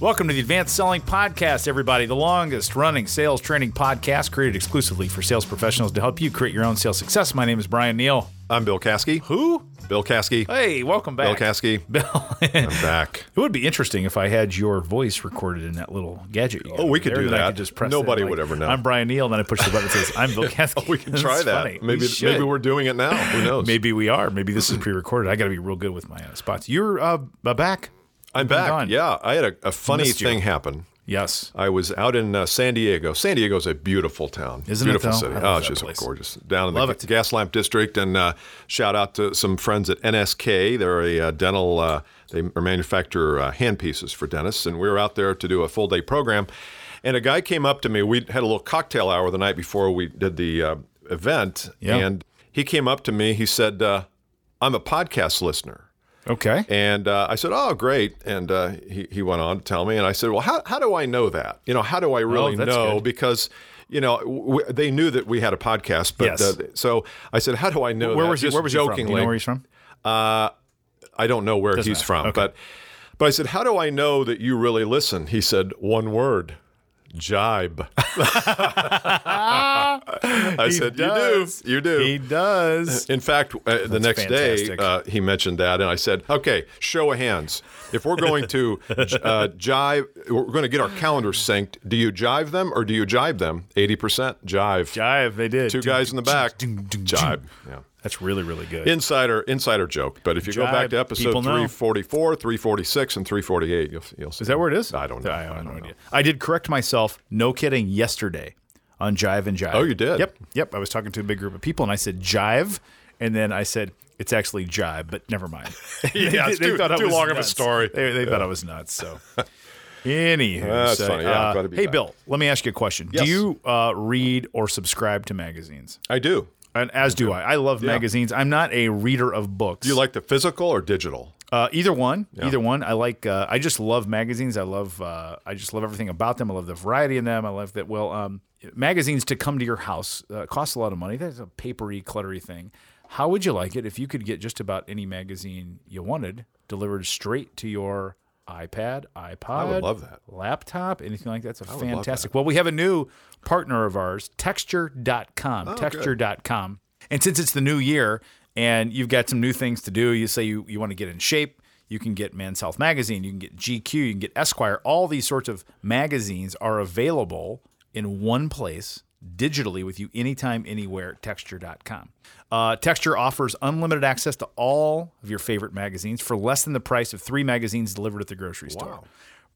Welcome to the Advanced Selling Podcast, everybody, the longest running sales training podcast created exclusively for sales professionals to help you create your own sales success. My name is Bryan Neale. I'm Bill Caskey. Who? Bill Caskey. Hey, welcome back. Bill Caskey. Bill. I'm back. It would be interesting if I had your voice recorded in that little gadget. You Oh, we could there, do then I that. could just press Nobody it, like, would ever know. I'm Bryan Neale, and then I push the button that says I'm Bill Caskey. We can try that. funny. Maybe should. maybe we're doing it now. Who knows? Maybe we are. Maybe this is pre-recorded. I got to be real good with my uh, spots. You're uh, back. I'm back. gone. Yeah, I had a, a funny Missed you. thing happen. Yes. I was out in uh, San Diego. San Diego's a beautiful town. Isn't it, beautiful city. Oh, it's just place. gorgeous. Down in Love the it. Gaslamp District, and uh, shout out to some friends at NSK. They're a uh, dental. Uh, they manufacture uh, handpieces for dentists, and we were out there to do a full day program. And a guy came up to me. We had a little cocktail hour the night before we did the uh, event, Yeah. and he came up to me. He said, uh, "I'm a podcast listener." Okay. And uh, I said, "Oh, great!" And uh, he he went on to tell me, and I said, "Well, how how do I know that? You know, how do I really Oh, know? good. Because you know, w- they knew that we had a podcast, but Yes. uh, so I said, "How do I know?" Where that? was he? Where was he from? Do jokingly. you know where he's from? Uh, I don't know where Doesn't he's matter. from, Okay. but but I said, "How do I know that you really listen?" He said, "One word." Jibe. I He said, does. "You do, you do." He does. In fact, uh, the next fantastic. day uh, he mentioned that, and I said, "Okay, show of hands. If we're going to uh, jive, we're going to get our calendars synced. Do you jive them or do you jibe them? Eighty percent jive. Jive. They did. Two guys in the back, jibe. Yeah." That's really really good. Insider, insider joke. But if you go back to episode 344, 346, and 348, you'll, you'll see. Is that where it is? I don't know. I, I don't idea. I did correct myself. No kidding. Yesterday on Jive and Jive. Oh, you did? Yep. Yep. I was talking to a big group of people and I said Jive, and then I said it's actually Jive, but never mind. Yeah, it's too- too long of a story. They, they thought I was nuts. So. Anywho, That's so, funny. Yeah, uh, hey back. Bill, let me ask you a question. Yes. Do you uh, read or subscribe to magazines? I do. And as do I. I love magazines. I'm not a reader of books. Do you like the physical or digital? Uh, either one, either one. I like. Uh, I just love magazines. I love. Uh, I just love everything about them. I love the variety in them. I love that. Well, um, magazines to come to your house uh, cost a lot of money. That's a papery, cluttery thing. How would you like it if you could get just about any magazine you wanted delivered straight to your iPad, iPod, I would love that. laptop, anything like that? It's a fantastic. Well, we have a new partner of ours, Texture.com. Oh, Texture.com. And since it's the new year and you've got some new things to do, you say you, you want to get in shape, you can get Men's Health Magazine, you can get GQ, you can get Esquire. All these sorts of magazines are available in one place digitally with you anytime, anywhere at texture.com. Uh, Texture offers unlimited access to all of your favorite magazines for less than the price of three magazines delivered at the grocery store.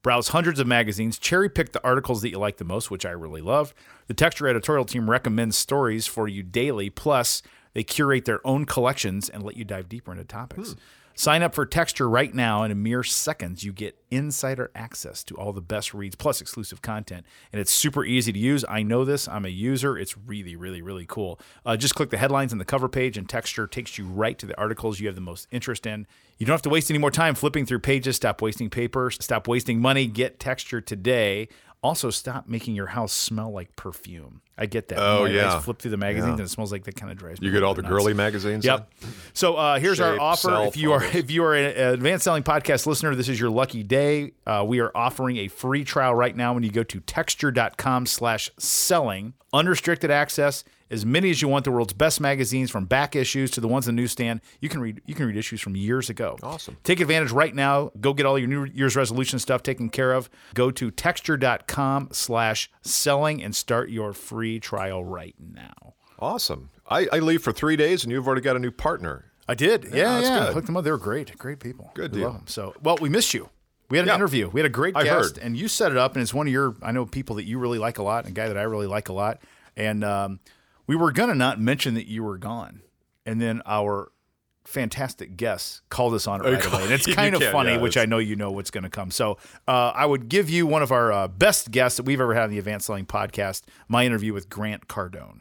Browse hundreds of magazines, cherry pick the articles that you like the most, which I really love. The Texture editorial team recommends stories for you daily, plus, they curate their own collections and let you dive deeper into topics. Sign up for Texture right now. In a mere seconds, you get insider access to all the best reads plus exclusive content. And it's super easy to use. I know this. I'm a user. It's really, really, really cool. Uh, just click the headlines on the cover page, and Texture takes you right to the articles you have the most interest in. You don't have to waste any more time flipping through pages. Stop wasting paper. Stop wasting money. Get Texture today. Also, stop making your house smell like perfume. I get that. Oh, I yeah. flip through the magazines and it smells like that kind of drives You get all the nuts. girly magazines? Yep. So uh, here's our offer. If you are if you are an advanced selling podcast listener, this is your lucky day. Uh, we are offering a free trial right now when you go to texture.com slash selling. Unrestricted access, as many as you want, the world's best magazines from back issues to the ones in the newsstand. You can read you can read issues from years ago. Awesome. Take advantage right now. Go get all your New Year's resolution stuff taken care of. Go to texture.com slash selling and start your free trial right now. Awesome. I, I leave for three days, and you've already got a new partner. I did. Yeah, yeah. that's good. Hooked them up. They're great. Great people. Good We deal. love them. So, well, we missed you. We had an Yeah. interview. We had a great I guest, heard. and you set it up. And it's one of your, I know, people that you really like a lot, and a guy that I really like a lot. And um, we were gonna not mention that you were gone, and then our fantastic guest called us on it right away. And it's kind of funny, yeah, which I know you know what's going to come. So uh, I would give you one of our uh, best guests that we've ever had on the Advanced Selling Podcast. My interview with Grant Cardone.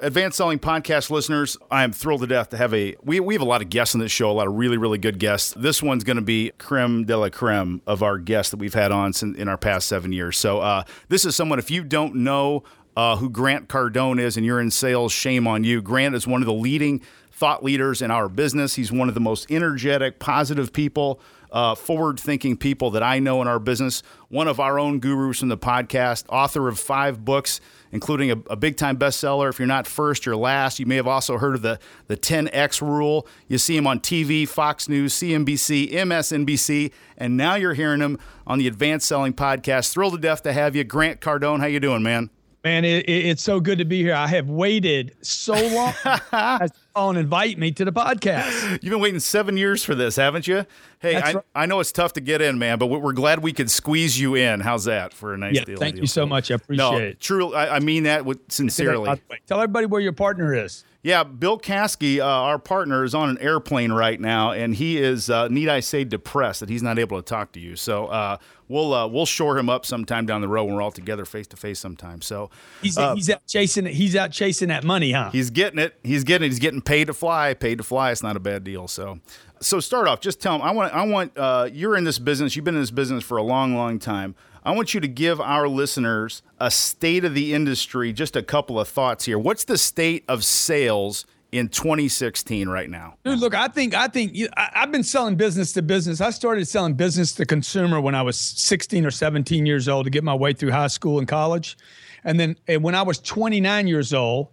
Advanced Selling Podcast listeners, I am thrilled to death to have a. We, we have a lot of guests on this show, a lot of really, really good guests. This one's going to be creme de la creme of our guests that we've had on in our past seven years. So, uh, this is someone, if you don't know uh, who Grant Cardone is and you're in sales, shame on you. Grant is one of the leading thought leaders in our business. He's one of the most energetic, positive people, uh, forward thinking people that I know in our business. One of our own gurus from the podcast, author of five books, including a, a big time bestseller. If you're not first, you're last. You may have also heard of the, the 10X rule. You see him on TV, Fox News, CNBC, MSNBC, and now you're hearing him on the Advanced Selling Podcast. Thrilled to death to have you. Grant Cardone, how you doing, man? Man, it, it, it's so good to be here. I have waited so long on invite me to the podcast. You've been waiting seven years for this, haven't you? Hey, I, right. I, know it's tough to get in, man, but we're glad we could squeeze you in. How's that for a nice yeah, deal? Thank deal? you so much. I appreciate no, it. True, I, I mean that with sincerely. Tell everybody where your partner is. Yeah, Bill Caskey, uh, our partner, is on an airplane right now, and he is, uh, need I say, depressed that he's not able to talk to you. So uh, we'll uh, we'll shore him up sometime down the road when we're all together face to face sometime. So he's uh, he's out chasing he's out chasing that money, huh? He's getting it. He's getting it. He's getting paid to fly. Paid to fly. It's not a bad deal. So so start off. Just tell him. I want I want uh, you're in this business. You've been in this business for a long, long time. I want you to give our listeners a state of the industry, just a couple of thoughts here. What's the state of sales in 2016 right now? Dude, look, I think I think I, have been selling business to business. I started selling business to consumer when I was 16 or 17 years old to get my way through high school and college, and then and when I was 29 years old,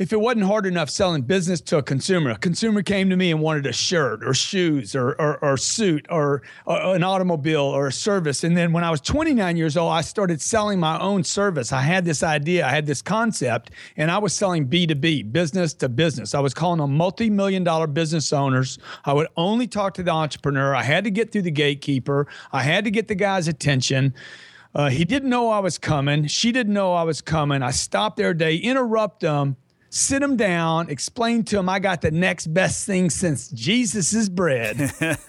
if it wasn't hard enough selling business to a consumer, a consumer came to me and wanted a shirt or shoes or, or, or suit or, or, an automobile or a service. And then when I was 29 years old, I started selling my own service. I had this idea, I had this concept, and I was selling B2B, business to business. I was calling on multi million dollar business owners. I would only talk to the entrepreneur. I had to get through the gatekeeper, I had to get the guy's attention. Uh, he didn't know I was coming. She didn't know I was coming. I stopped their day, interrupt them sit them down, explain to them I got the next best thing since Jesus' bread.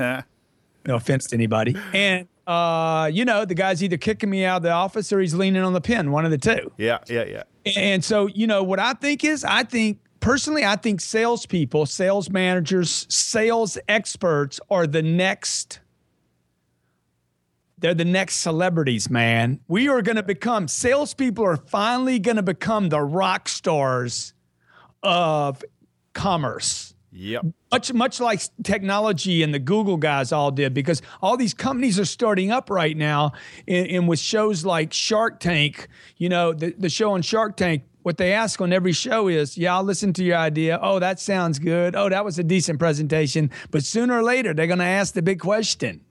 no offense to anybody. And uh, you know, the guy's either kicking me out of the office or he's leaning on the pen, one of the two. Yeah, yeah, yeah. And so, you know, what I think is, I think personally, I think salespeople, sales managers, sales experts are the next they're the next celebrities, man. We are going to become, salespeople are finally going to become the rock stars of commerce. Yep. Much much like technology and the Google guys all did, because all these companies are starting up right now, and, and with shows like Shark Tank, you know, the, the show on Shark Tank, what they ask on every show is, yeah, I'll listen to your idea. Oh, that sounds good. Oh, that was a decent presentation. But sooner or later, they're going to ask the big question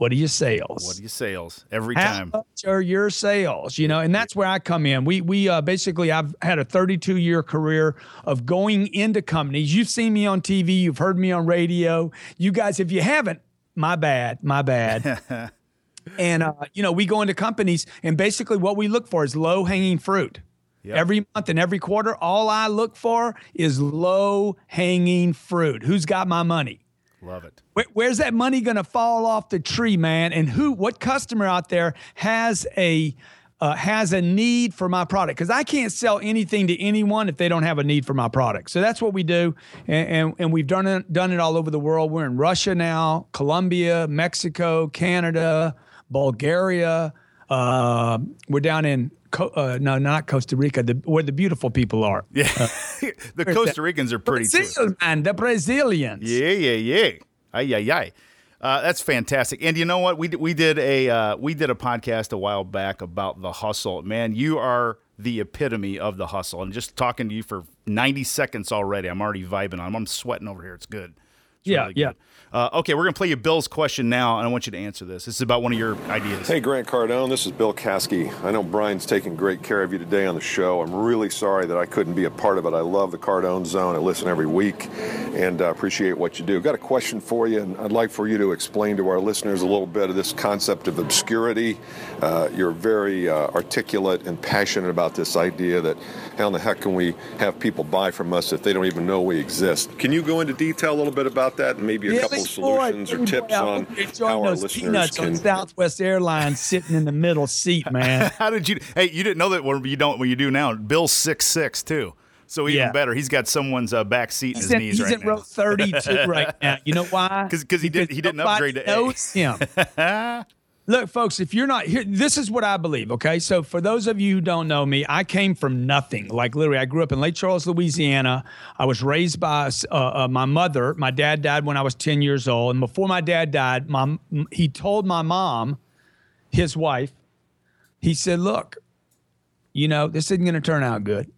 what are your sales? What are your sales every How time? much are your sales? You know, and that's where I come in. We we uh, basically I've had a 32 year career of going into companies. You've seen me on TV. You've heard me on radio. You guys, if you haven't, my bad, my bad. and uh, you know, we go into companies, and basically what we look for is low hanging fruit. Yep. Every month and every quarter, all I look for is low hanging fruit. Who's got my money? Love it. Where, where's that money going to fall off the tree, man? And who, what customer out there has a uh, has a need for my product? Because I can't sell anything to anyone if they don't have a need for my product. So that's what we do, and, and, and we've done it done it all over the world. We're in Russia now, Colombia, Mexico, Canada, Bulgaria. Uh, we're down in uh, no, not Costa Rica, the, where the beautiful people are. Yeah, uh, the Costa Ricans are pretty. Brazil, man, the Brazilians. Yeah, yeah, yeah. Ay, ay, ay. Uh, that's fantastic. And you know what? We we did a uh, we did a podcast a while back about the hustle. Man, you are the epitome of the hustle. And just talking to you for 90 seconds already, I'm already vibing on. I'm sweating over here. It's good. It's yeah, really yeah. Uh, okay, we're going to play you Bill's question now, and I want you to answer this. This is about one of your ideas. Hey, Grant Cardone, this is Bill Caskey. I know Bryan's taking great care of you today on the show. I'm really sorry that I couldn't be a part of it. I love the Cardone Zone. I listen every week and uh, appreciate what you do. Got a question for you, and I'd like for you to explain to our listeners a little bit of this concept of obscurity. Uh, you're very uh, articulate and passionate about this idea that how in the heck can we have people buy from us if they don't even know we exist? Can you go into detail a little bit about that and maybe a yeah, couple solutions or tips on how our listeners peanuts can. on Southwest Airlines sitting in the middle seat, man. how did you? Hey, you didn't know that when you don't when you do now. Bill's six six too. So even yeah. better, he's got someone's uh, back seat in his in, knees he's right at row 32 right now. You know why? Because he didn't he didn't upgrade to A. knows A. him. Look, folks, if you're not here, this is what I believe. Okay. So, for those of you who don't know me, I came from nothing. Like, literally, I grew up in Lake Charles, Louisiana. I was raised by uh, uh, my mother. My dad died when I was 10 years old. And before my dad died, my, he told my mom, his wife, he said, Look, you know, this isn't going to turn out good.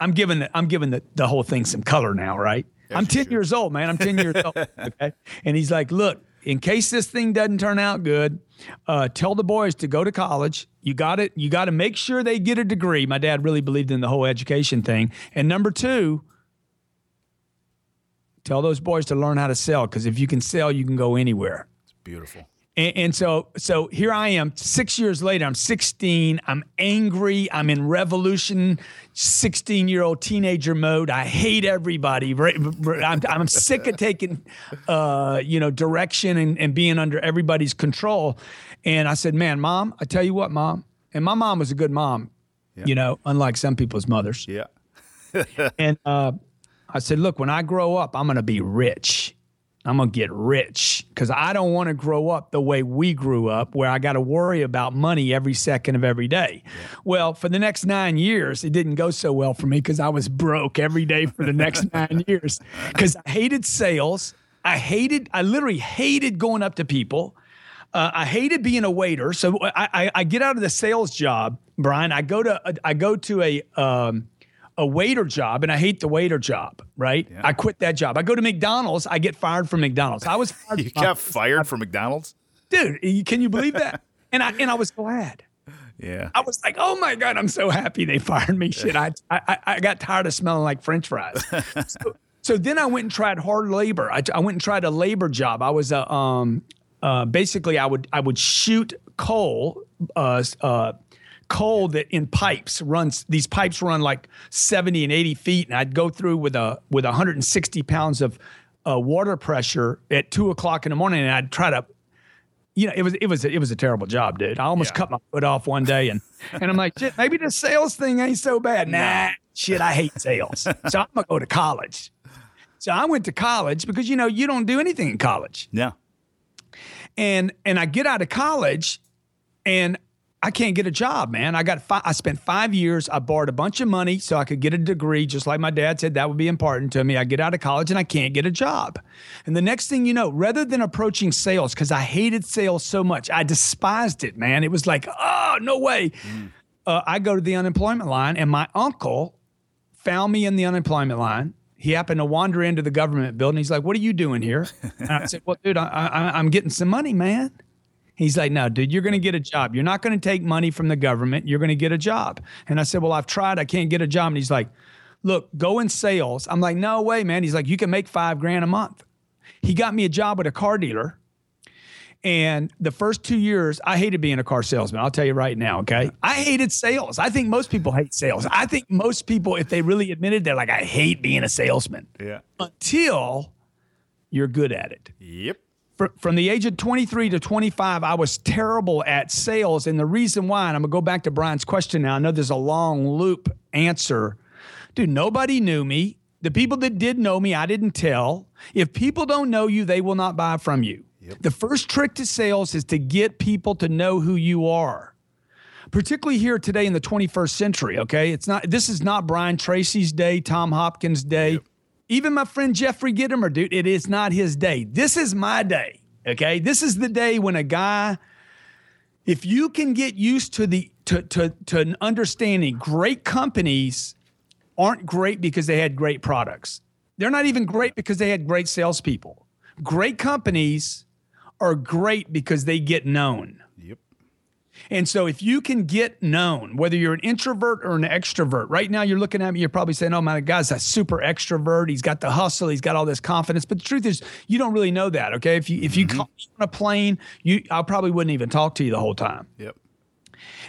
I'm giving the, I'm giving the, the whole thing some color now, right? I'm 10 years old, man. I'm 10 years old. Okay. And he's like, look, in case this thing doesn't turn out good, uh, tell the boys to go to college. You got it. You got to make sure they get a degree. My dad really believed in the whole education thing. And number two, tell those boys to learn how to sell because if you can sell, you can go anywhere. It's beautiful. And, and, so, so here I am, six years later. I'm 16. I'm angry. I'm in revolution, 16 year old teenager mode. I hate everybody. I'm, I'm sick of taking, uh, you know, direction and, and being under everybody's control. And I said, man, mom, I tell you what, mom. And my mom was a good mom, yeah. you know, unlike some people's mothers. Yeah. and uh, I said, look, when I grow up, I'm going to be rich I'm going to get rich because I don't want to grow up the way we grew up, where I got to worry about money every second of every day. Yeah. Well, for the next nine years, it didn't go so well for me because I was broke every day for the next nine years because I hated sales. I hated, I literally hated going up to people. Uh, I hated being a waiter. So I, I, I, get out of the sales job, Bryan. I go to, I go to a, um, a waiter job and I hate the waiter job, right? Yeah. I quit that job. I go to McDonald's, I get fired from McDonald's. I was fired You got fired from McDonald's? Dude, can you believe that? and I and I was glad. Yeah. I was like, oh my God, I'm so happy they fired me. Shit. I I, I got tired of smelling like French fries. so, so then I went and tried hard labor. I, I went and tried a labor job. I was a um uh basically I would I would shoot coal uh uh coal that in pipes runs these pipes run like 70 and 80 feet and i'd go through with a with 160 pounds of uh, water pressure at two o'clock in the morning and i'd try to you know it was it was it was a terrible job dude. I almost yeah. cut my foot off one day and and i'm like shit maybe the sales thing ain't so bad. Nah shit i hate sales. So i'm gonna go to college. So i went to college because you know you don't do anything in college. Yeah. And and i get out of college and I can't get a job, man. I got I spent five years. I borrowed a bunch of money so I could get a degree, just like my dad said that would be important to me. I get out of college and I can't get a job. And the next thing you know, rather than approaching sales, because I hated sales so much, I despised it, man. It was like, oh, no way. Mm. Uh, I go to the unemployment line, and my uncle found me in the unemployment line. He happened to wander into the government building. He's like, "What are you doing here?" And I said, "Well, dude, I, I, I'm getting some money, man." He's like, no, dude, you're going to get a job. You're not going to take money from the government. You're going to get a job. And I said, well, I've tried. I can't get a job. And he's like, look, go in sales. I'm like, no way, man. He's like, you can make five grand a month. He got me a job at a car dealer. And the first two years, I hated being a car salesman. I'll tell you right now, okay? I hated sales. I think most people hate sales. I think most people, if they really admitted, they're like, I hate being a salesman. Yeah. Until you're good at it. Yep from the age of 23 to 25, I was terrible at sales. And the reason why, and I'm going to go back to Bryan's question now. I know there's a long loop answer. Dude, nobody knew me. The people that did know me, I didn't tell. If people don't know you, they will not buy from you. Yep. The first trick to sales is to get people to know who you are. Particularly here today in the 21st century, okay? It's not this is not Brian Tracy's day, Tom Hopkins' day. Yep. Even my friend Jeffrey Gitomer, dude, it is not his day. This is my day. Okay. This is the day when a guy, if you can get used to the to to to understanding great companies aren't great because they had great products. They're not even great because they had great salespeople. Great companies are great because they get known. And so if you can get known, whether you're an introvert or an extrovert, right now you're looking at me, you're probably saying, oh my guy's a super extrovert. He's got the hustle, he's got all this confidence. But the truth is, you don't really know that. Okay. If you if you mm-hmm. on a plane, you I probably wouldn't even talk to you the whole time. Yep.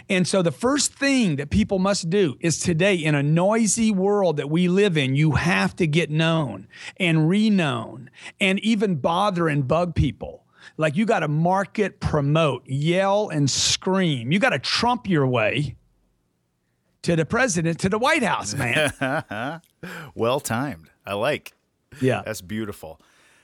And so the first thing that people must do is today in a noisy world that we live in, you have to get known and renown and even bother and bug people. Like you got to market, promote, yell, and scream. You got to trump your way to the president, to the White House, man. well timed. I like. Yeah. That's beautiful.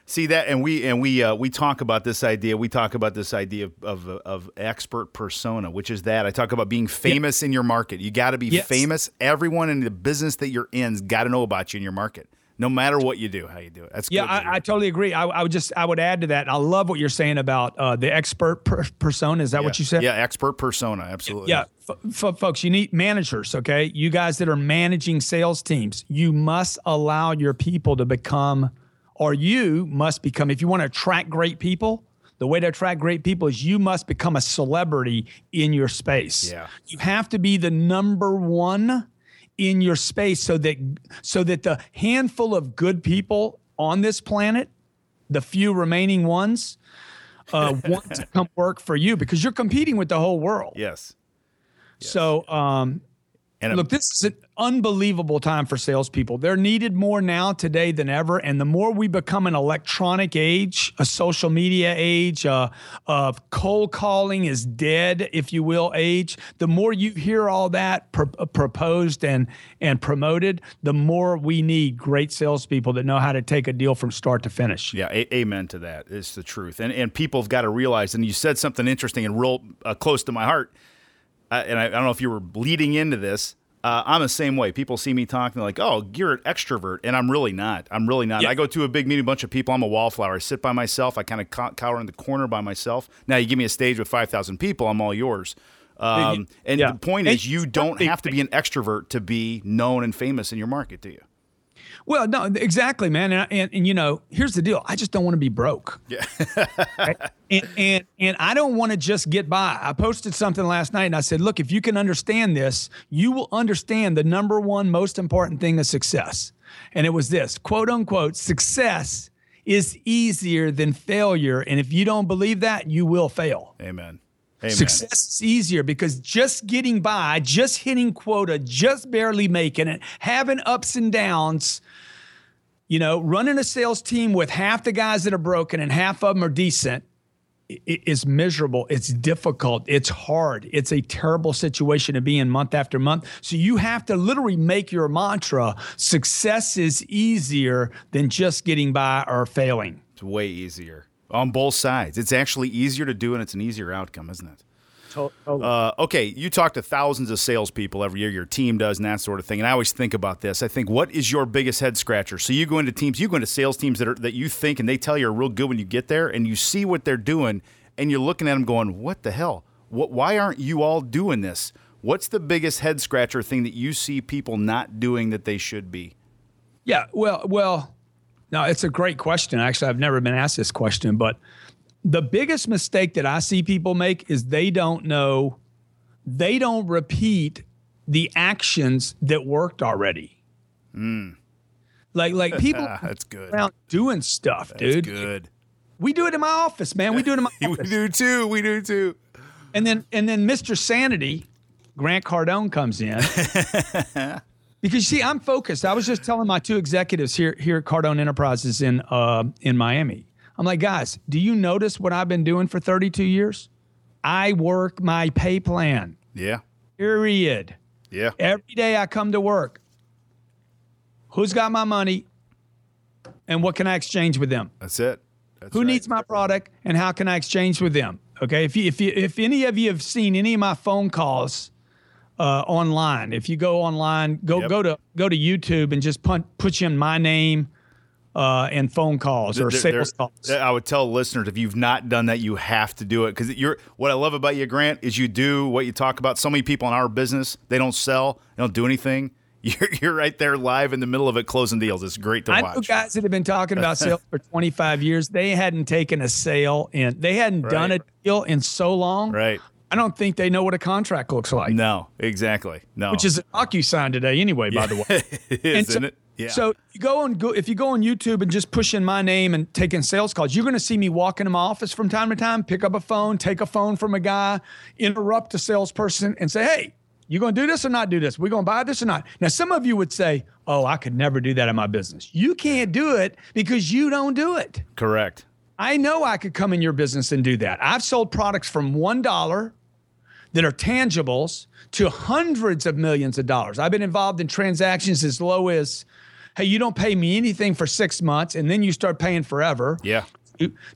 See that, and we and we uh, we talk about this idea. We talk about this idea of, of of expert persona, which is that I talk about being famous in your market. You got to be Yes. famous. Everyone in the business that you're in's got to know about you in your market, no matter what you do, how you do it. That's Yeah. I, I totally agree. I, I would just I would add to that. I love what you're saying about uh, the expert per- persona. Is that what you said? Yeah, expert persona, absolutely. Yeah, f- f- folks, you need managers. Okay, you guys that are managing sales teams, you must allow your people to become, or you must become. If you want to attract great people, the way to attract great people is you must become a celebrity in your space. Yeah. you have to be the number one in your space, so that so that the handful of good people on this planet, the few remaining ones. Uh, want to come work for you because you're competing with the whole world. Yes. So, um, And look, this is an unbelievable time for salespeople. They're needed more now today than ever. And the more we become an electronic age, a social media age, uh, of cold calling is dead, if you will, age, the more you hear all that pro- uh, proposed and and promoted, the more we need great salespeople that know how to take a deal from start to finish. Yeah, a- amen to that. It's the truth, and and people have got to realize. And you said something interesting and real uh, close to my heart. Uh, and I, I don't know if you were leading into this. Uh, I'm the same way. People see me talking, like, "Oh, you're an extrovert," and I'm really not. I'm really not. Yeah. I go to a big meeting, a bunch of people. I'm a wallflower. I sit by myself. I kind of cow- cower in the corner by myself. Now, you give me a stage with five thousand people, I'm all yours. Um, and Yeah. the point is, you don't have to be an extrovert to be known and famous in your market, do you? Well, no, exactly, man. And, and and you know, here's the deal. I just don't want to be broke. Yeah. and, and and I don't want to just get by. I posted something last night and I said, look, if you can understand this, you will understand the number one most important thing of success. And it was this quote unquote, success is easier than failure. And if you don't believe that, you will fail. Amen. Amen. Success is easier because just getting by, just hitting quota, just barely making it, having ups and downs, you know, running a sales team with half the guys that are broken and half of them are decent i- i- is miserable. It's difficult. It's hard. It's a terrible situation to be in month after month. So you have to literally make your mantra success is easier than just getting by or failing. It's way easier on both sides. It's actually easier to do, and it's an easier outcome, isn't it? Uh, okay, you talk to thousands of salespeople every year. Your team does, and that sort of thing. And I always think about this. I think, what is your biggest head scratcher? So you go into teams, you go into sales teams that are that you think and they tell you are real good when you get there, and you see what they're doing, and you're looking at them going, "What the hell? What? Why aren't you all doing this? What's the biggest head scratcher thing that you see people not doing that they should be?" Yeah, well, well, no, it's a great question. Actually, I've never been asked this question, but the biggest mistake that I see people make is they don't know, they don't repeat the actions that worked already. Like, like people that's good. around doing stuff, That's dude. good. We do it in my office, man. We do it in my office. we do too. We do too. And then and then Mr. Sanity, Grant Cardone comes in. because you see, I'm focused. I was just telling my two executives here here at Cardone Enterprises in uh, in Miami. I'm like, guys, do you notice what I've been doing for 32 years? I work my pay plan. Yeah. Period. Yeah. Every day I come to work. Who's got my money? And what can I exchange with them? That's it. That's Who right. needs my product and how can I exchange with them? Okay. If you, if you, if any of you have seen any of my phone calls uh, online, if you go online, go Yep. go to go to YouTube and just put put in my name uh, and phone calls or There- sales there- calls. I would tell listeners if you've not done that, you have to do it because you're. What I love about you, Grant, is you do what you talk about. So many people in our business, they don't sell, they don't do anything. You're you're right there live in the middle of it, closing deals. It's great to I know watch. guys that have been talking about sales for 25 years. They hadn't taken a sale and they hadn't done a deal in so long. Right? I don't think they know what a contract looks like, No, exactly. No, which is an sign today anyway, by the way. it is, And isn't it? Yeah. So go on go if you go on YouTube and just push in my name and taking sales calls, you're going to see me walk into my office from time to time, pick up a phone, take a phone from a guy, interrupt a salesperson, and say, "Hey, you going to do this or not do this? We going to buy this or not?" Now, some of you would say, "Oh, I could never do that in my business." You can't do it because you don't do it. correct. I know I could come in your business and do that. I've sold products from one dollar that are tangibles to hundreds of millions of dollars. I've been involved in transactions as low as hey, you don't pay me anything for six months, and then you start paying forever. Yeah.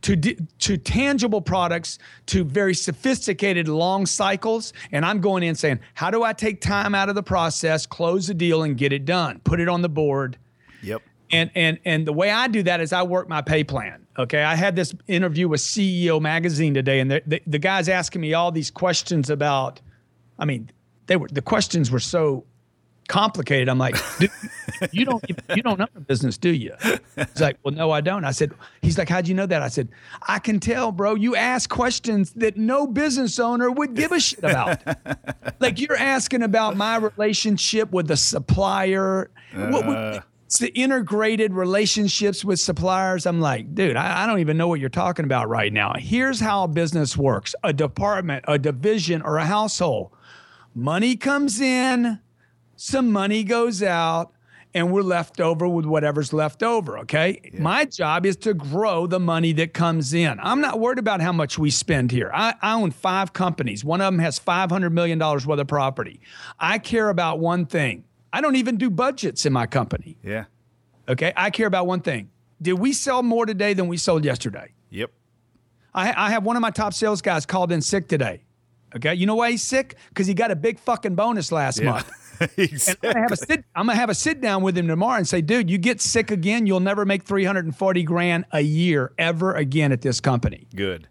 To, to tangible products, to very sophisticated long cycles, and I'm going in saying, how do I take time out of the process, close the deal, and get it done? Put it on the board. Yep. And and and the way I do that is I work my pay plan. Okay, I had this interview with CEO Magazine today, and the, the, the guy's asking me all these questions about. I mean, they were the questions were so complicated. I'm like, "Dude, you don't you don't know the business, do you? He's like, well, no, I don't. I said, he's like, how'd you know that? I said, I can tell, bro. You ask questions that no business owner would give a shit about. like you're asking about my relationship with the supplier. What would- uh. it's the integrated relationships with suppliers. I'm like, dude, I, I don't even know what you're talking about right now. Here's how a business works a department, a division, or a household. Money comes in, some money goes out, and we're left over with whatever's left over. Okay. My job is to grow the money that comes in. I'm not worried about how much we spend here. I, I own five companies, one of them has $500 million worth of property. I care about one thing. I don't even do budgets in my company. Yeah. Okay. I care about one thing. Did we sell more today than we sold yesterday? Yep. I, I have one of my top sales guys called in sick today. Okay. You know why he's sick? Because he got a big fucking bonus last month. And I'm gonna have a sit. I'm gonna have a sit down with him tomorrow and say, dude, you get sick again, you'll never make 340 grand a year ever again at this company. Good.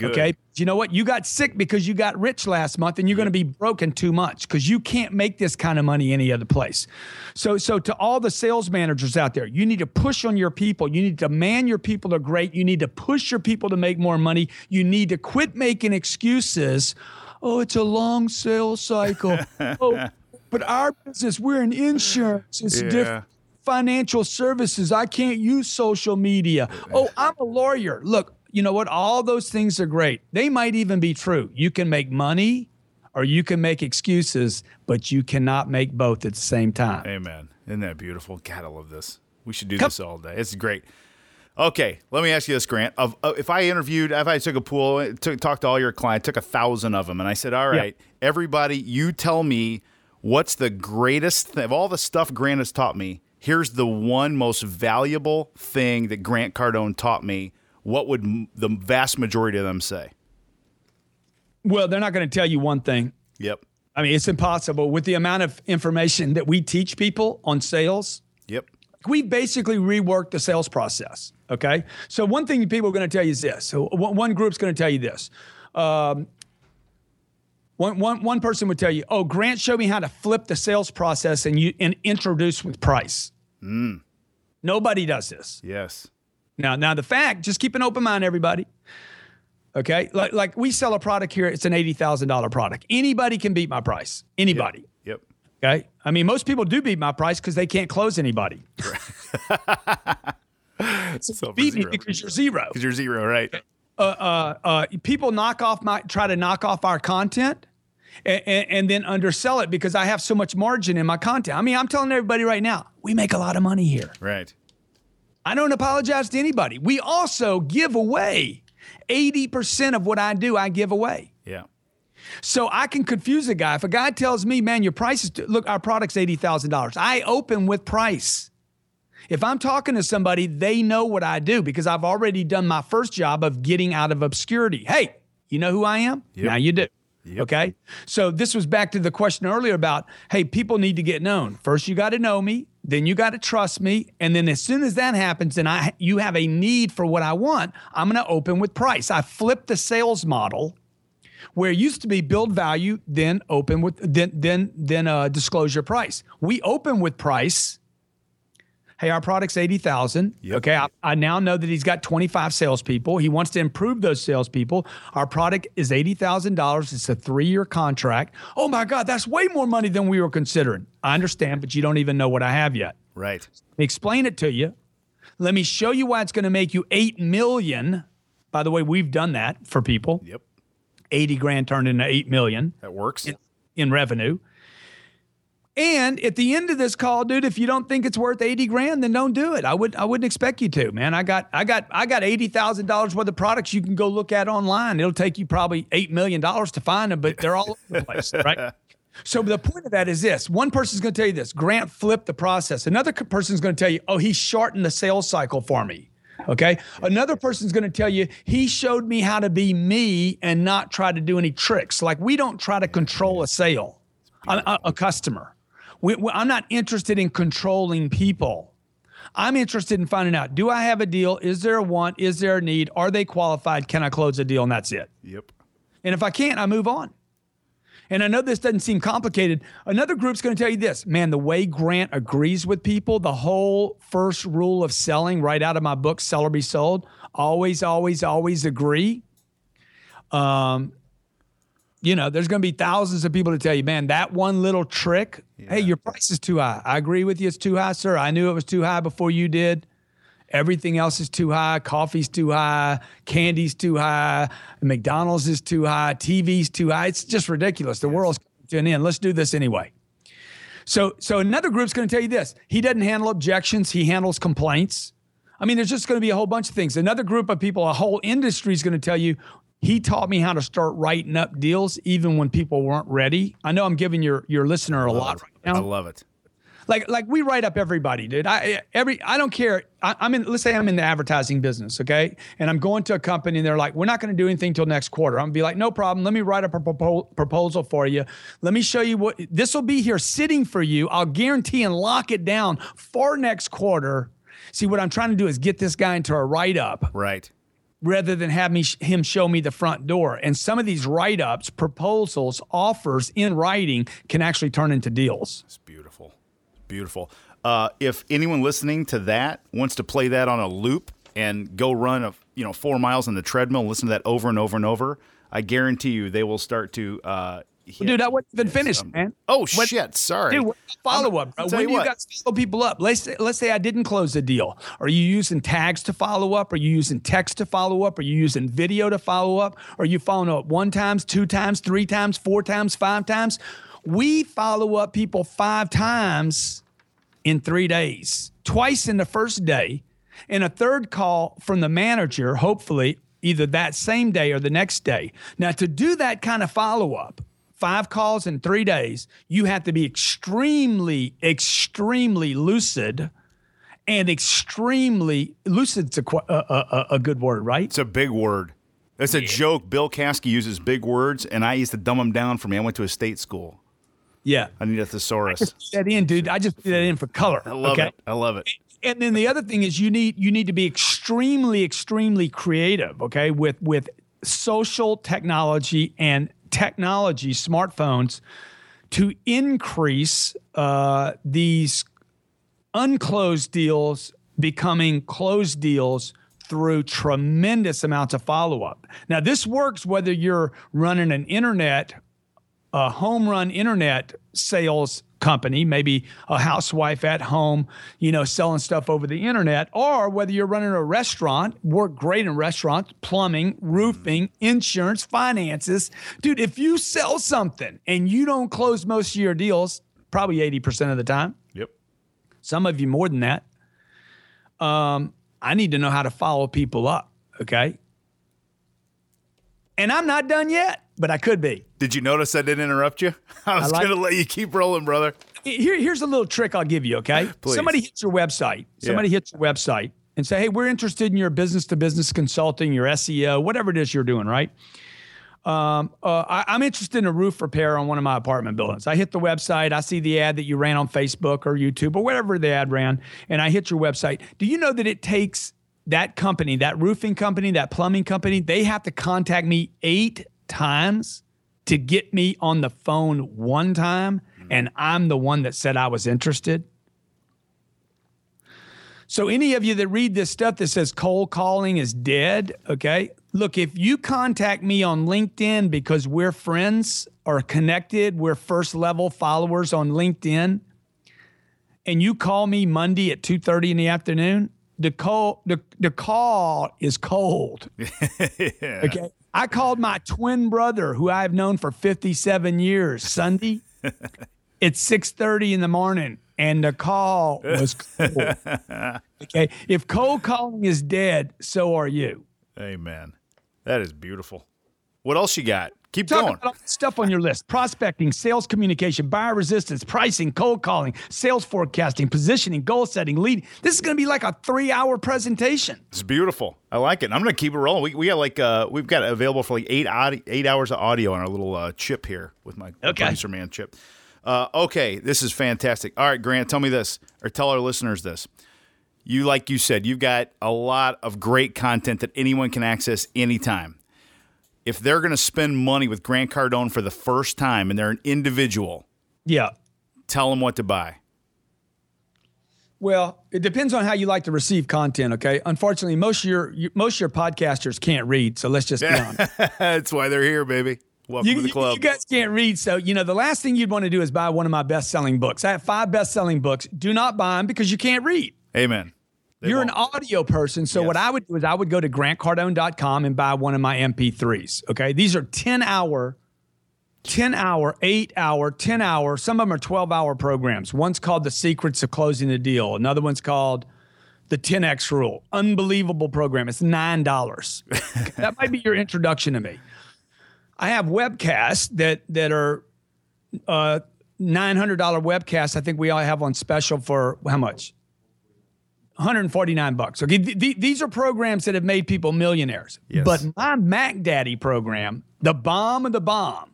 Good. Okay. You know what? You got sick because you got rich last month and you're going to be broken too much because you can't make this kind of money any other place. So, so to all the sales managers out there, you need to push on your people. You need to demand your people are great. You need to push your people to make more money. You need to quit making excuses. Oh, it's a long sales cycle. oh, but our business, we're in insurance. It's Yeah. different financial services. I can't use social media. Oh, I'm a lawyer. Look, you know what? All those things are great. They might even be true. You can make money or you can make excuses, but you cannot make both at the same time. Amen. Isn't that beautiful? God, I love this. We should do Come- this all day. It's great. Okay, let me ask you this, Grant. Of, uh, if I interviewed, if I took a pool, took, talked to all your clients, took a thousand of them, and I said, "All right, Yeah. everybody, you tell me what's the greatest th- of all the stuff Grant has taught me. Here's the one most valuable thing that Grant Cardone taught me. What would m- the vast majority of them say? Well, they're not going to tell you one thing. Yep, I mean, it's impossible with the amount of information that we teach people on sales. yep, we basically reworked the sales process. Okay. So one thing people are going to tell you is this. So one, one group's going to tell you this. Um, one, one, one person would tell you, "Oh, Grant showed me how to flip the sales process and you and introduce with price." Nobody does this. yes, Now, now the fact, just keep an open mind, everybody. Okay, like like we sell a product here, it's an eighty thousand dollar product. Anybody can beat my price. Anybody. yep, Okay. I mean, most people do beat my price because they can't close anybody. so Beat me because you're zero. because you're zero, right? Uh, uh, uh, people knock off my try to knock off our content and, and, then undersell it because I have so much margin in my content. I mean, I'm telling everybody right now, we make a lot of money here. Right. I don't apologize to anybody. We also give away 80% of what I do, I give away. Yeah. So I can confuse a guy. If a guy tells me, man, your price is, look, our product's $80,000, I open with price. If I'm talking to somebody, they know what I do because I've already done my first job of getting out of obscurity. Hey, you know who I am? Now you do. Okay. So this was back to the question earlier about, hey, people need to get known. First, you got to know me, then you got to trust me, and then as soon as that happens, and I you have a need for what I want, I'm going to open with price. I flipped the sales model where it used to be build value, then open with then then then uh, disclose your price. We open with price. Hey, our product's eighty thousand. Yep. Okay, I, I now know that he's got twenty five salespeople. He wants to improve those salespeople. Our product is eighty thousand dollars. It's a three year contract. Oh my God, that's way more money than we were considering. I understand, but you don't even know what I have yet. Right. Explain it to you. Let me show you why it's going to make you eight million. By the way, we've done that for people. Yep. 80 grand turned into 8 million That works. in revenue. And at the end of this call, dude, if you don't think it's worth 80 grand, then don't do it. I would I wouldn't expect you to, man. I got I got I got $80,000 worth of products you can go look at online. It'll take you probably 8 million dollars to find them, but they're all over the place, right? So the point of that is this: one person's going to tell you this. Grant flipped the process. Another person's going to tell you, "Oh, he shortened the sales cycle for me." Okay. Another person's going to tell you he showed me how to be me and not try to do any tricks. Like we don't try to control a sale, a, a- a customer. We, we- I'm not interested in controlling people. I'm interested in finding out: Do I have a deal? Is there a want? Is there a need? Are they qualified? Can I close a deal? And that's it. Yep. And if I can't, I move on. And I know this doesn't seem complicated. Another group's going to tell you this man, the way Grant agrees with people, the whole first rule of selling right out of my book, Sell or Be Sold, always, always, always agree. Um, you know, there's going to be thousands of people to tell you, man, that one little trick, hey, your price is too high. I agree with you. It's too high, sir. I knew it was too high before you did. Everything else is too high. Coffee's too high. Candy's too high. McDonald's is too high. TV's too high. It's just ridiculous. The world's coming to an end. Let's do this anyway. So, so another group's going to tell you this: he doesn't handle objections. He handles complaints. I mean, there's just going to be a whole bunch of things. Another group of people, a whole industry is going to tell you, he taught me how to start writing up deals even when people weren't ready. I know I'm giving your your listener a lot right now. I love it. like like we write up everybody dude. I every i don't care. I, i'm in let's say i'm in the advertising business okay? And i'm going to a company and they're like we're not going to do anything till next quarter. I'm gonna be like no problem. Let me write up a propo- proposal for you. Let me show you what this will be here sitting for you. I'll guarantee and lock it down for next quarter. See what i'm trying to do is get this guy into a write-up. Right. Rather than have me him show me the front door. And some of these write-ups, proposals, offers in writing can actually turn into deals. It's beautiful. Beautiful. Uh, if anyone listening to that wants to play that on a loop and go run a you know four miles on the treadmill and listen to that over and over and over, I guarantee you they will start to. Uh, hit Dude, I wasn't even some- finished, man. Oh What- shit! Sorry. Dude, follow up. Bro. When you you what. guys follow people up, let's say, let's say I didn't close the deal. Are you using tags to follow up? Are you using text to follow up? Are you using video to follow up? Are you following up one times, two times, three times, four times, five times? We follow up people five times in three days, twice in the first day, and a third call from the manager, hopefully either that same day or the next day. Now, to do that kind of follow up, five calls in three days, you have to be extremely, extremely lucid and extremely lucid's a, qu- a, a, a good word, right? It's a big word. It's a joke. Bill Caskey uses big words, and I used to dumb them down for me. I went to a state school. Yeah. I need a thesaurus. Put that in, dude. I just put that in for color. I love okay? it. I love it. and then the other thing is you need you need to be extremely extremely creative okay with with social technology and technology smartphones to increase uh, these unclosed deals becoming closed deals through tremendous amounts of follow-up. Now this works whether you're running an internet a home run internet sales company, maybe a housewife at home, you know, selling stuff over the internet, or whether you're running a restaurant, work great in restaurants, plumbing, roofing, insurance, finances. Dude, if you sell something and you don't close most of your deals, probably 80% of the time, Yep. some of you more than that, um, I need to know how to follow people up. Okay. And I'm not done yet, but I could be. Did you notice I didn't interrupt you? I was like- going to let you keep rolling, brother. Here, here's a little trick I'll give you, okay? Please. Somebody hits your website. Somebody hits your website and say, hey, we're interested in your business to business consulting, your SEO, whatever it is you're doing, right? Um, uh, I, I'm interested in a roof repair on one of my apartment buildings. I hit the website, I see the ad that you ran on Facebook or YouTube or whatever the ad ran, and I hit your website. Do you know that it takes that company, that roofing company, that plumbing company, they have to contact me eight times to get me on the phone one time, and I'm the one that said I was interested? So, any of you that read this stuff that says cold calling is dead, okay? Look, if you contact me on LinkedIn because we're friends or connected, we're first level followers on LinkedIn, and you call me Monday at 2:30 in the afternoon, the call the, the call is cold. Okay. I called my twin brother, who I've known for 57 years, Sunday. it's 6:30 in the morning, and the call was cold. okay. If cold calling is dead, so are you. Amen. That is beautiful. What else you got? Keep Talk going. about stuff on your list prospecting, sales communication, buyer resistance, pricing, cold calling, sales forecasting, positioning, goal setting, lead. This is going to be like a three hour presentation. It's beautiful. I like it. I'm going to keep it rolling. We, we got like uh, we've got available for like eight audi- eight hours of audio on our little uh, chip here with my Okay. producer man chip. Uh, okay, this is fantastic. All right, Grant, tell me this, or tell our listeners this. You like you said, you've got a lot of great content that anyone can access anytime. If they're going to spend money with Grant Cardone for the first time and they're an individual, Yeah. tell them what to buy. Well, it depends on how you like to receive content. Okay. Unfortunately, most of your most of your podcasters can't read. So let's just be honest. That's why they're here, baby. Welcome You, to the club. you guys can't read. So, you know, the last thing you'd want to do is buy one of my best selling books. I have five best selling books. Do not buy them because you can't read. Amen. They You're won't. an audio person. So, what I would do is I would go to grantcardone.com and buy one of my MP3s. Okay. These are 10 hour, 10 hour, eight hour, 10 hour, some of them are 12 hour programs. One's called The Secrets of Closing the Deal, another one's called The 10X Rule. Unbelievable program. It's $9. Okay, that might be your introduction to me. I have webcasts that that are uh, $900 webcasts. I think we all have on special for how much? 149 bucks. Okay, th- th- these are programs that have made people millionaires. Yes. But my Mac Daddy program, the bomb of the bomb,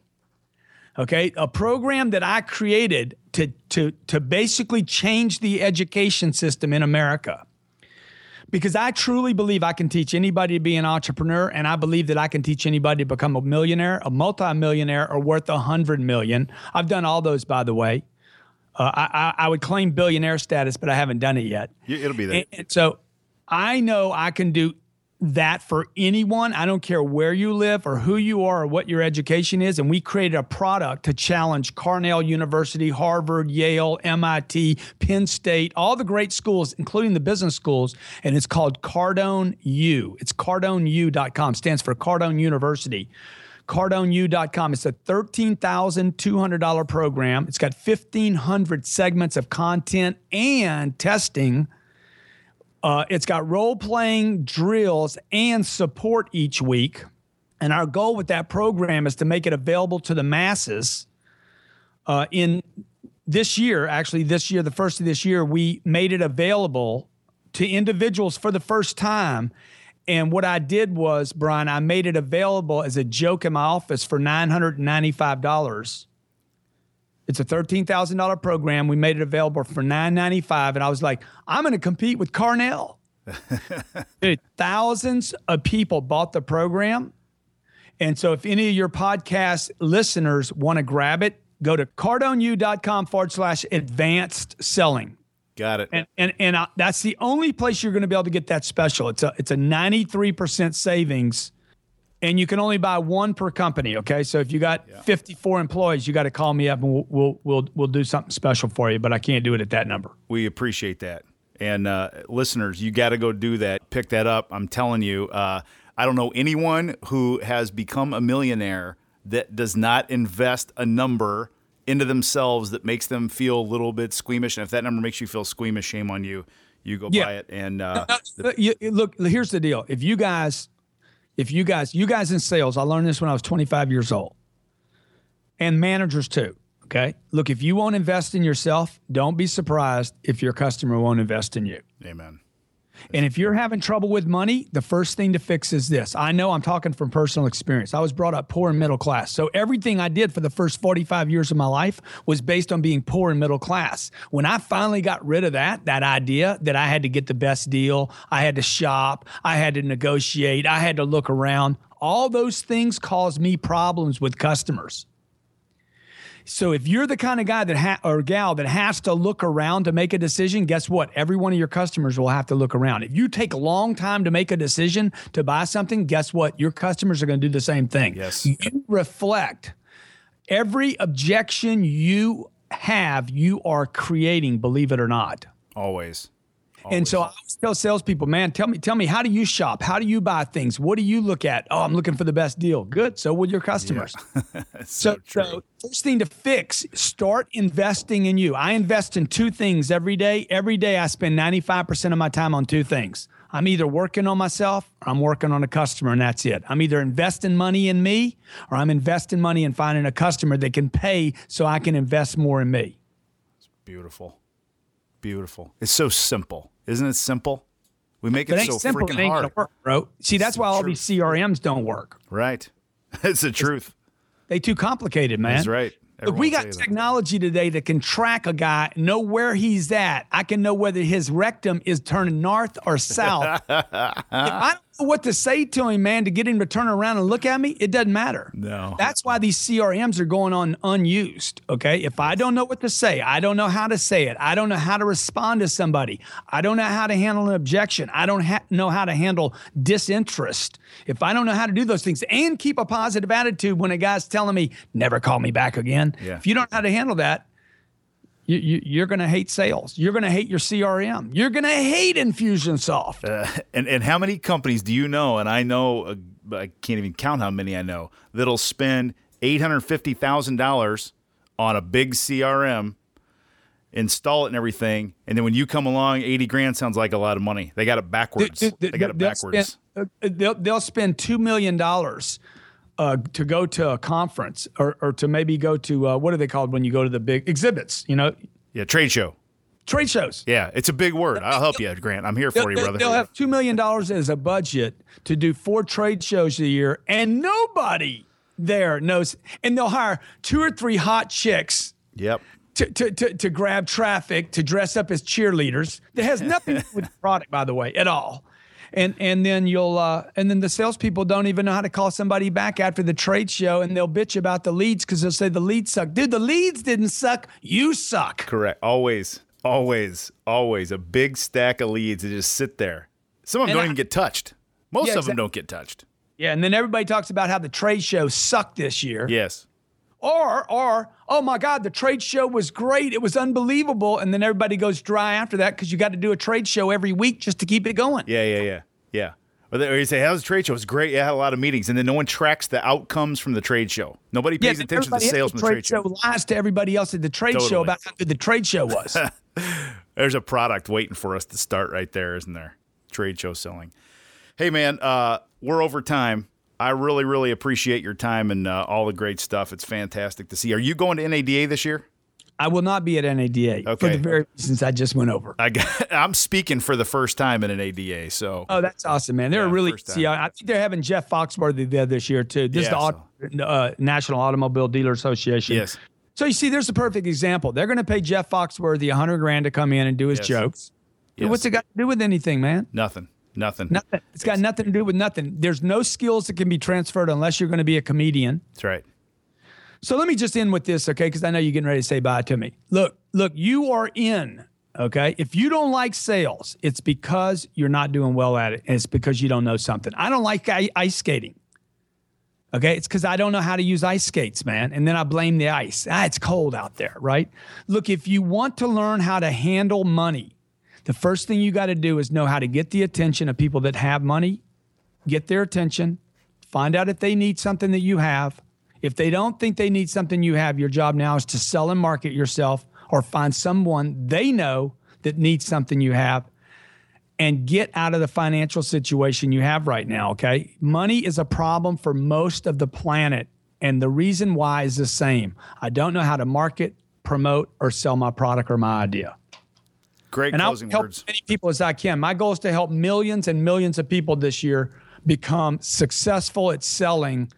okay, a program that I created to to to basically change the education system in America. Because I truly believe I can teach anybody to be an entrepreneur, and I believe that I can teach anybody to become a millionaire, a multimillionaire, or worth a hundred million. I've done all those, by the way. Uh, I, I, I would claim billionaire status, but I haven't done it yet. It'll be there. And, and so I know I can do that for anyone. I don't care where you live or who you are or what your education is. And we created a product to challenge Cornell University, Harvard, Yale, MIT, Penn State, all the great schools, including the business schools. And it's called Cardone U. It's cardoneu.com, stands for Cardone University cardoneu.com. It's a $13,200 program. It's got 1,500 segments of content and testing. Uh, it's got role playing drills and support each week. And our goal with that program is to make it available to the masses. Uh, in this year, actually, this year, the first of this year, we made it available to individuals for the first time. And what I did was, Bryan, I made it available as a joke in my office for $995. It's a $13,000 program. We made it available for $995. And I was like, I'm going to compete with Cornell. Dude, thousands of people bought the program. And so if any of your podcast listeners want to grab it, go to cardoneu.com forward slash advanced selling. Got it. And and and uh, that's the only place you're going to be able to get that special. It's a it's a 93% savings and you can only buy one per company, okay? So if you got 54 employees, you got to call me up and we'll, we'll we'll we'll do something special for you, but I can't do it at that number. We appreciate that. And uh, listeners, you got to go do that. Pick that up. I'm telling you, uh, I don't know anyone who has become a millionaire that does not invest a number into themselves that makes them feel a little bit squeamish. And if that number makes you feel squeamish, shame on you. You go Yeah. buy it. And uh, you- look, here's the deal. If you guys, if you guys, you guys in sales, I learned this when I was 25 years old, and managers too. Okay. Look, if you won't invest in yourself, don't be surprised if your customer won't invest in you. amen. And if you're having trouble with money, the first thing to fix is this. I know I'm talking from personal experience. I was brought up poor and middle class. So everything I did for the first 45 years of my life was based on being poor and middle class. When I finally got rid of that, that idea that I had to get the best deal, I had to shop, I had to negotiate, I had to look around, all those things caused me problems with customers. So if you're the kind of guy that ha- or gal that has to look around to make a decision, guess what? Every one of your customers will have to look around. If you take a long time to make a decision to buy something, guess what? Your customers are going to do the same thing. Yes. You reflect every objection you have, you are creating, believe it or not. Always. And so I always tell salespeople, man, tell me, tell me, how do you shop? How do you buy things? What do you look at? Oh, I'm looking for the best deal. Good. So will your customers. That's so, So, so first thing to fix, start investing in you. I invest in two things every day. Every day I spend 95% of my time on two things. I'm either working on myself or I'm working on a customer, and that's it. I'm either investing money in me or I'm investing money in finding a customer that can pay so I can invest more in me. It's beautiful. Beautiful. It's so simple. Isn't it simple? We make it it so simple, freaking ain't hard. work, bro. See, that's why all truth. these CRMs don't work. Right. It's the truth. They too complicated, man. That's right. Look, we got you that. technology today that can track a guy, know where he's at. I can know whether his rectum is turning north or south. if I what to say to him, man, to get him to turn around and look at me, it doesn't matter. No. That's why these CRMs are going on unused. Okay. If I don't know what to say, I don't know how to say it. I don't know how to respond to somebody. I don't know how to handle an objection. I don't ha- know how to handle disinterest. If I don't know how to do those things and keep a positive attitude when a guy's telling me, never call me back again. Yeah. If you don't know how to handle that, you, you, you're going to hate sales. You're going to hate your CRM. You're going to hate Infusionsoft. Uh, and and how many companies do you know? And I know uh, I can't even count how many I know that'll spend eight hundred fifty thousand dollars on a big CRM, install it and everything, and then when you come along, eighty grand sounds like a lot of money. They got it backwards. Th- th- they got it backwards. Spend, uh, they'll, they'll spend $2 million uh, to go to a conference or, or to maybe go to, uh, what are they called when you go to the big exhibits, you know, yeah, trade show. trade shows. Yeah, it's a big word. I'll help you, Grant. I'm here for you, brother. they'll have $2 million as a budget to do four trade shows a year, and nobody there knows. And they'll hire two or three hot chicks yep. to, to, to, to grab traffic, to dress up as cheerleaders. That has nothing to do with the product, by the way, at all. And and then you'll uh, and then the salespeople don't even know how to call somebody back after the trade show, and they'll bitch about the leads because they'll say the leads suck. Dude, the leads didn't suck. You suck. Correct. Always, always, always a big stack of leads that just sit there. Some of them And don't I- even get touched. Most Yeah, of them don't get touched. Yeah, and then everybody talks about how the trade show sucked this year. Yes. Or, or, oh my God, the trade show was great. It was unbelievable. And then everybody goes dry after that because you got to do a trade show every week just to keep it going. Yeah, yeah, yeah, yeah. Or, they, or you say, "How's the trade show?" It's great. Yeah, I had a lot of meetings, and then no one tracks the outcomes from the trade show. Nobody pays Yeah, attention to the sales from the trade show. lies to everybody else at the trade show about how good the trade show was. There's a product waiting for us to start right there, isn't there? Trade show selling. Hey, man, uh, we're over time. I really, really appreciate your time and uh, all the great stuff. It's fantastic to see. Are you going to NADA this year? I will not be at NADA for Okay. the very reasons I just went over. I got, I'm speaking for the first time at NADA, so Oh, that's awesome, man. They're Yeah, really see. I I think they're having Jeff Foxworthy there this year too. This Yeah, is the Auto, uh, National Automobile Dealer Association. yes, So you see, there's a perfect example. They're going to pay Jeff Foxworthy a hundred grand to come in and do his Yes. jokes. Yes. What's it got to do with anything, man? nothing, nothing. Nothing. It's got nothing to do with nothing. There's no skills that can be transferred unless you're going to be a comedian. That's right. So let me just end with this, okay? Because I know you're getting ready to say bye to me. Look, look, you are in, okay? If you don't like sales, it's because you're not doing well at it, and it's because you don't know something. I don't like ice skating. Okay, it's because I don't know how to use ice skates, man. And then I blame the ice. Ah, it's cold out there, right? Look, if you want to learn how to handle money, the first thing you got to do is know how to get the attention of people that have money, get their attention, find out if they need something that you have. If they don't think they need something you have, your job now is to sell and market yourself or find someone they know that needs something you have and get out of the financial situation you have right now, okay? Money is a problem for most of the planet. And the reason why is the same. I don't know how to market, promote, or sell my product or my idea. Great And I'll closing help words. as many people as I can. My goal is to help millions and millions of people this year become successful at selling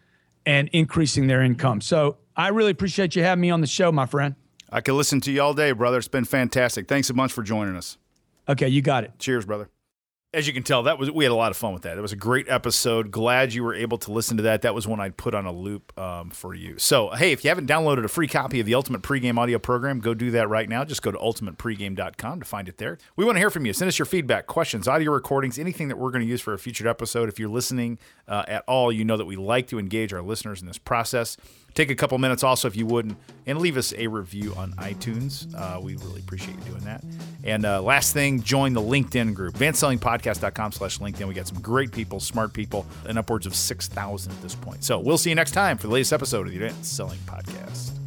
and increasing their income. So I really appreciate you having me on the show, my friend. I could listen to you all day, brother. It's been fantastic. Thanks so much for joining us. Okay, you got it. Cheers, brother. As you can tell, that was we had a lot of fun with that. It was a great episode. Glad you were able to listen to that. That was one I'd put on a loop um, for you. So, hey, if you haven't downloaded a free copy of the Ultimate Pregame Audio Program, go do that right now. Just go to ultimatepregame.com to find it there. We want to hear from you. Send us your feedback, questions, audio recordings, anything that we're going to use for a future episode. If you're listening uh, at all, you know that we like to engage our listeners in this process. Take a couple minutes also, if you wouldn't, and leave us a review on iTunes. Uh, we really appreciate you doing that. And uh, last thing, join the LinkedIn group, advancedsellingpodcast.com slash LinkedIn. We got some great people, smart people, and upwards of 6,000 at this point. So we'll see you next time for the latest episode of the Advanced Selling Podcast.